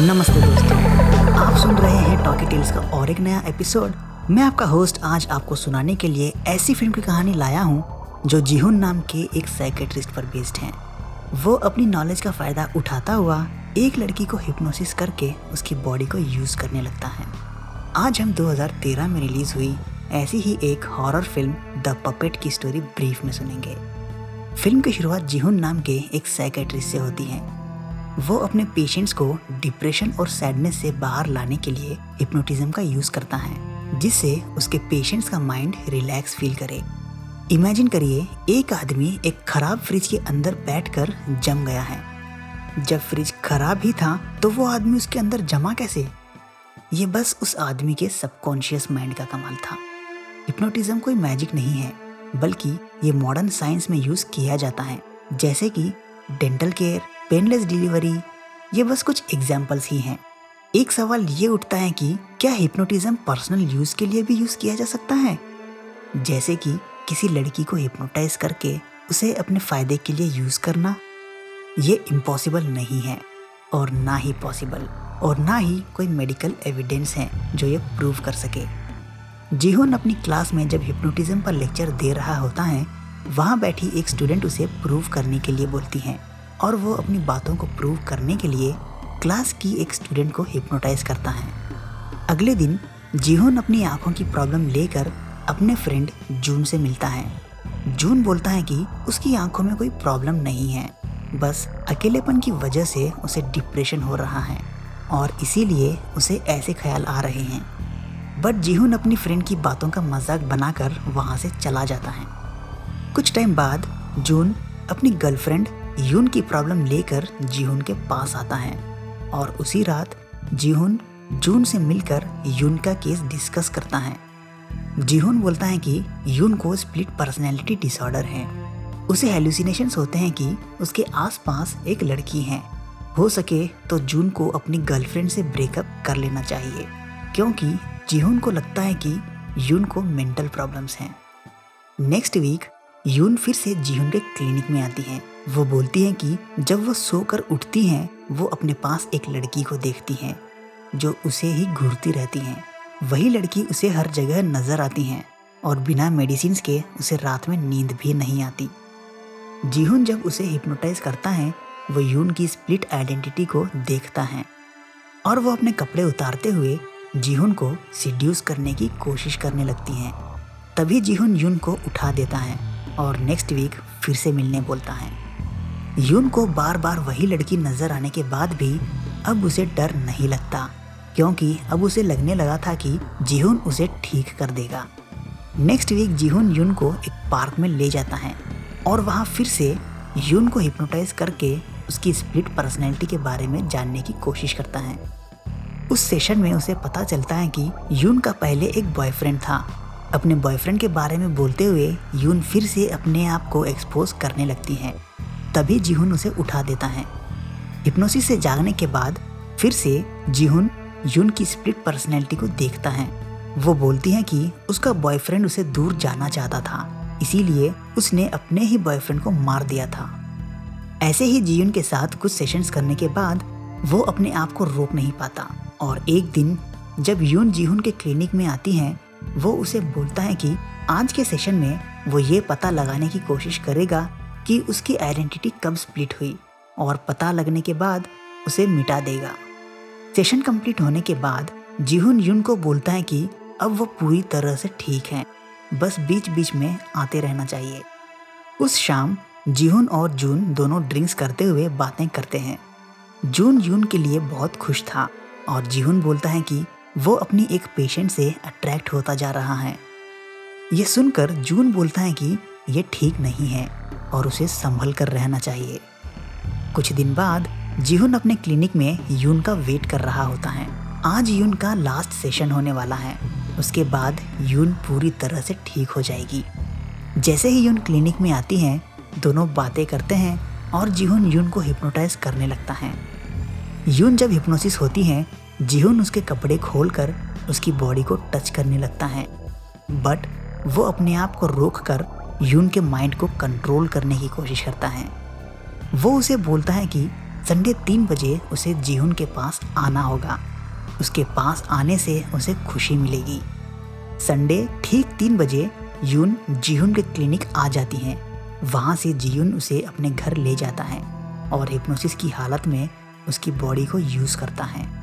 नमस्ते दोस्तों। आप सुन रहे हैं टॉकी टेल्स का और एक नया एपिसोड मैं आपका होस्ट आज आपको सुनाने के लिए ऐसी फ़िल्म की कहानी लाया हूँ, जो जीहुन नाम के एक साइकेट्रिस्ट पर बेस्ड है। वो अपनी नॉलेज का फ़ायदा उठाता हुआ एक लड़की को हिप्नोसिस करके उसकी बॉडी को यूज़ करने लगता है। आज हम 2013 में रिलीज़ हुई ऐसी ही एक हॉरर फ़िल्म द पपेट की स्टोरी ब्रीफ में सुनेंगे। फ़िल्म की शुरुआत जिहुन नाम के एक साइकेट्रिस्ट से होती है। वो अपने पेशेंट्स को डिप्रेशन और सैडनेस से बाहर लाने के लिए हिप्नोटिज्म का यूज़ करता है, जिससे उसके पेशेंट्स का माइंड रिलैक्स फील करे। इमेजिन करिए, एक आदमी एक खराब फ्रिज के अंदर बैठकर जम गया है। जब फ्रिज खराब ही था तो वो आदमी उसके अंदर जमा कैसे? ये बस उस आदमी के सबकॉन्शियस माइंड का कमाल था। हिप्नोटिज्म कोई मैजिक नहीं है, बल्कि ये मॉडर्न साइंस में यूज़ किया जाता है, जैसे कि डेंटल केयर पेनलेस डिलीवरी ये बस कुछ एग्जाम्पल्स ही हैं। एक सवाल ये उठता है कि क्या हिप्नोटिज्म पर्सनल यूज़ के लिए भी यूज़ किया जा सकता है? जैसे कि किसी लड़की को हिप्नोटाइज करके उसे अपने फ़ायदे के लिए यूज़ करना, ये इम्पॉसिबल नहीं है और ना ही पॉसिबल और ना ही कोई मेडिकल एविडेंस है जो ये प्रूव कर सके। जीहोन अपनी क्लास में जब हिप्नोटिज्म पर लेक्चर दे रहा होता है, वहाँ बैठी एक स्टूडेंट उसे प्रूव करने के लिए बोलती हैं। और वो अपनी बातों को प्रूव करने के लिए क्लास की एक स्टूडेंट को हिप्नोटाइज करता है। अगले दिन, जीहोन अपनी आँखों की प्रॉब्लम लेकर अपने फ्रेंड जून से मिलता है। जून बोलता है कि उसकी आँखों में कोई प्रॉब्लम नहीं है। बस अकेलेपन की वजह से उसे डिप्रेशन हो रहा है और इसीलिए उसे ऐसे ख्याल आ रहे हैं। बट जीहुन अपनी फ्रेंड की बातों का मज़ाक बनाकर वहाँ से चला जाता है। कुछ टाइम बाद, जून अपनी गर्लफ्रेंड यून की प्रॉब्लम लेकर जीहुन के पास आता है और उसी रात जीहुन जून से मिलकर यून का केस डिस्कस करता है। जीहुन बोलता है कि यून को स्प्लिट पर्सनैलिटी डिसऑर्डर है। उसे हेलुसिनेशंस होते हैं कि उसके आसपास एक लड़की है। हो सके तो जून को अपनी गर्लफ्रेंड से ब्रेकअप कर लेना चाहिए, क्योंकि जीहुन को लगता है कि यून को मेंटल प्रॉब्लम्स हैं। नेक्स्ट वीक यून फिर से जीहुन के क्लिनिक में आती है। वो बोलती है कि जब वो सोकर उठती है, वो अपने पास एक लड़की को देखती है, जो उसे ही घूरती रहती है। वही लड़की उसे हर जगह नज़र आती है और बिना मेडिसिन के उसे रात में नींद भी नहीं आती। जीहुन जब उसे हिप्नोटाइज करता है, वो यून की स्प्लिट आइडेंटिटी को देखता है और वो अपने कपड़े उतारते हुए जीहुन को सिड्यूस करने की कोशिश करने लगती हैं। तभी जीहुन यून को उठा देता है। और नेक्स्ट वीक फिर से मिलने बोलता है। यून को बार बार वही लड़की नज़र आने के बाद भी अब उसे डर नहीं लगता, क्योंकि अब उसे लगने लगा था कि जीहुन उसे ठीक कर देगा। नेक्स्ट वीक जीहुन यून को एक पार्क में ले जाता है और वहाँ फिर से यून को हिप्नोटाइज करके उसकी स्प्लिट पर्सनैलिटी के बारे में जानने की कोशिश करता है। उस सेशन में उसे पता चलता है कि यून का पहले एक बॉयफ्रेंड था। अपने बॉयफ्रेंड के बारे में बोलते हुए यून फिर से अपने आप को एक्सपोज करने लगती है। तभी जीहुन उसे उठा देता है। हिप्नोसिस से जागने के बाद फिर से जीहुन यून की स्प्लिट पर्सनैलिटी को देखता है। वो बोलती है कि उसका बॉयफ्रेंड उसे दूर जाना चाहता था, इसीलिए उसने अपने ही बॉयफ्रेंड को मार दिया था। ऐसे ही जीवन के साथ कुछ सेशंस करने के बाद वो अपने आप को रोक नहीं पाता। और एक दिन जब यून जीहुन के क्लिनिक में आती हैं वो उसे बोलता है कि आज के सेशन में वो ये पता लगाने की कोशिश करेगा कि उसकी आइडेंटिटी कब स्प्लिट हुई और पता लगने के बाद उसे मिटा देगा। सेशन कंप्लीट होने के बाद जीहुन यून को बोलता है कि अब वो पूरी तरह से ठीक है, बस बीच बीच में आते रहना चाहिए। उस शाम जीहुन और जून दोनों ड्रिंक्स करते हुए बातें करते हैं। जून यून के लिए बहुत खुश था और जीहुन बोलता है कि वो अपनी एक पेशेंट से अट्रैक्ट होता जा रहा है। ये सुनकर जून बोलता है कि ये ठीक नहीं है और उसे संभल कर रहना चाहिए। कुछ दिन बाद, जीहुन अपने क्लिनिक में यून का वेट कर रहा होता है। आज यून का लास्ट सेशन होने वाला है। उसके बाद यून पूरी तरह से ठीक हो जाएगी। जैसे ही यून क्लिनिक में आती हैं, दोनों बातें करते हैं और जीहुन यून को हिप्नोटाइज करने लगता है। यून जब हिप्नोसिस होती है जीहुन उसके कपड़े खोलकर उसकी बॉडी को टच करने लगता है। बट वो अपने आप को रोक कर यून के माइंड को कंट्रोल करने की कोशिश करता है। वो उसे बोलता है कि संडे तीन बजे उसे जीहुन के पास आना होगा। उसके पास आने से उसे खुशी मिलेगी। संडे ठीक तीन बजे यून जीहुन के क्लिनिक आ जाती हैं। वहाँ से जीहुन उसे अपने घर ले जाता है और हिप्नोसिस की हालत में उसकी बॉडी को यूज़ करता है।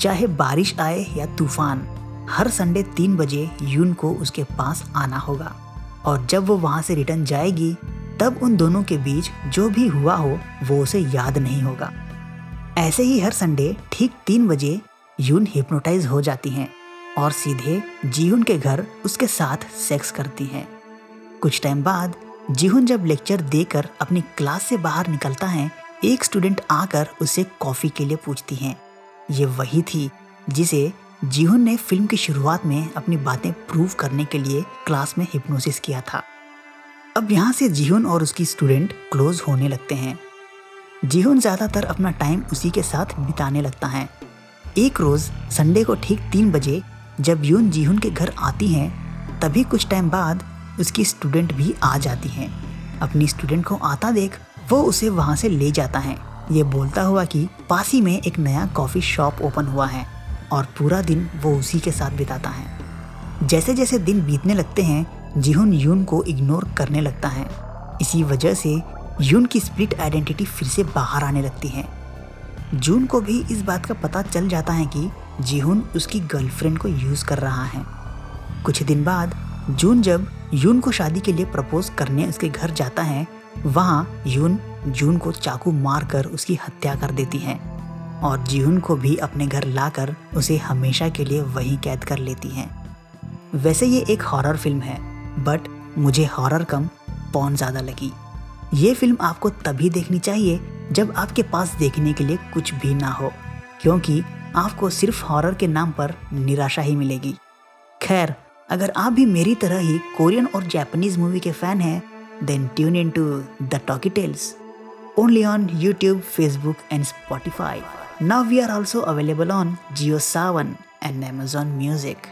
चाहे बारिश आए या तूफ़ान, हर संडे तीन बजे यून को उसके पास आना होगा। और जब वो वहाँ से रिटर्न जाएगी, तब उन दोनों के बीच जो भी हुआ हो, वो उसे याद नहीं होगा। ऐसे ही हर संडे ठीक तीन बजे यून हिप्नोटाइज हो जाती हैं और सीधे जीहुन के घर उसके साथ सेक्स करती हैं। कुछ टाइम बाद जीहुन जब लेक्चर देकर अपनी क्लास से बाहर निकलता है, एक स्टूडेंट आकर उसे कॉफ़ी के लिए पूछती हैं। ये वही थी जिसे जीहुन ने फ़िल्म की शुरुआत में अपनी बातें प्रूव करने के लिए क्लास में हिप्नोसिस किया था। अब यहाँ से जीहुन और उसकी स्टूडेंट क्लोज होने लगते हैं। जीहुन ज़्यादातर अपना टाइम उसी के साथ बिताने लगता है। एक रोज़ संडे को ठीक तीन बजे जब यून जीहुन के घर आती हैं, तभी कुछ टाइम बाद उसकी स्टूडेंट भी आ जाती हैं। अपनी स्टूडेंट को आता देख वो उसे वहाँ से ले जाता है। ये बोलता हुआ कि पास में एक नया कॉफ़ी शॉप ओपन हुआ है और पूरा दिन वो उसी के साथ बिताता है। जैसे जैसे दिन बीतने लगते हैं, जिहुन यून को इग्नोर करने लगता है। इसी वजह से यून की स्प्लिट आइडेंटिटी फिर से बाहर आने लगती है। जून को भी इस बात का पता चल जाता है कि जीहुन उसकी गर्लफ्रेंड को यूज़ कर रहा है। कुछ दिन बाद जून जब यून को शादी के लिए प्रपोज करने उसके घर जाता है वहाँ यून, जून को चाकू मारकर उसकी हत्या कर देती है और जीहुन को भी अपने घर लाकर उसे हमेशा के लिए वहीं कैद कर लेती हैं। वैसे ये एक हॉरर फ़िल्म है, बट मुझे हॉरर कम पौन ज़्यादा लगी। ये फ़िल्म आपको तभी देखनी चाहिए जब आपके पास देखने के लिए कुछ भी ना हो, क्योंकि आपको सिर्फ़ हॉरर के नाम पर निराशा ही मिलेगी। खैर, अगर आप भी मेरी तरह ही कोरियन और जापानीज मूवी के फ़ैन हैं Then tune into The Talkie Tales only on YouTube, Facebook, and Spotify. Now we are also available on JioSaavn and Amazon Music.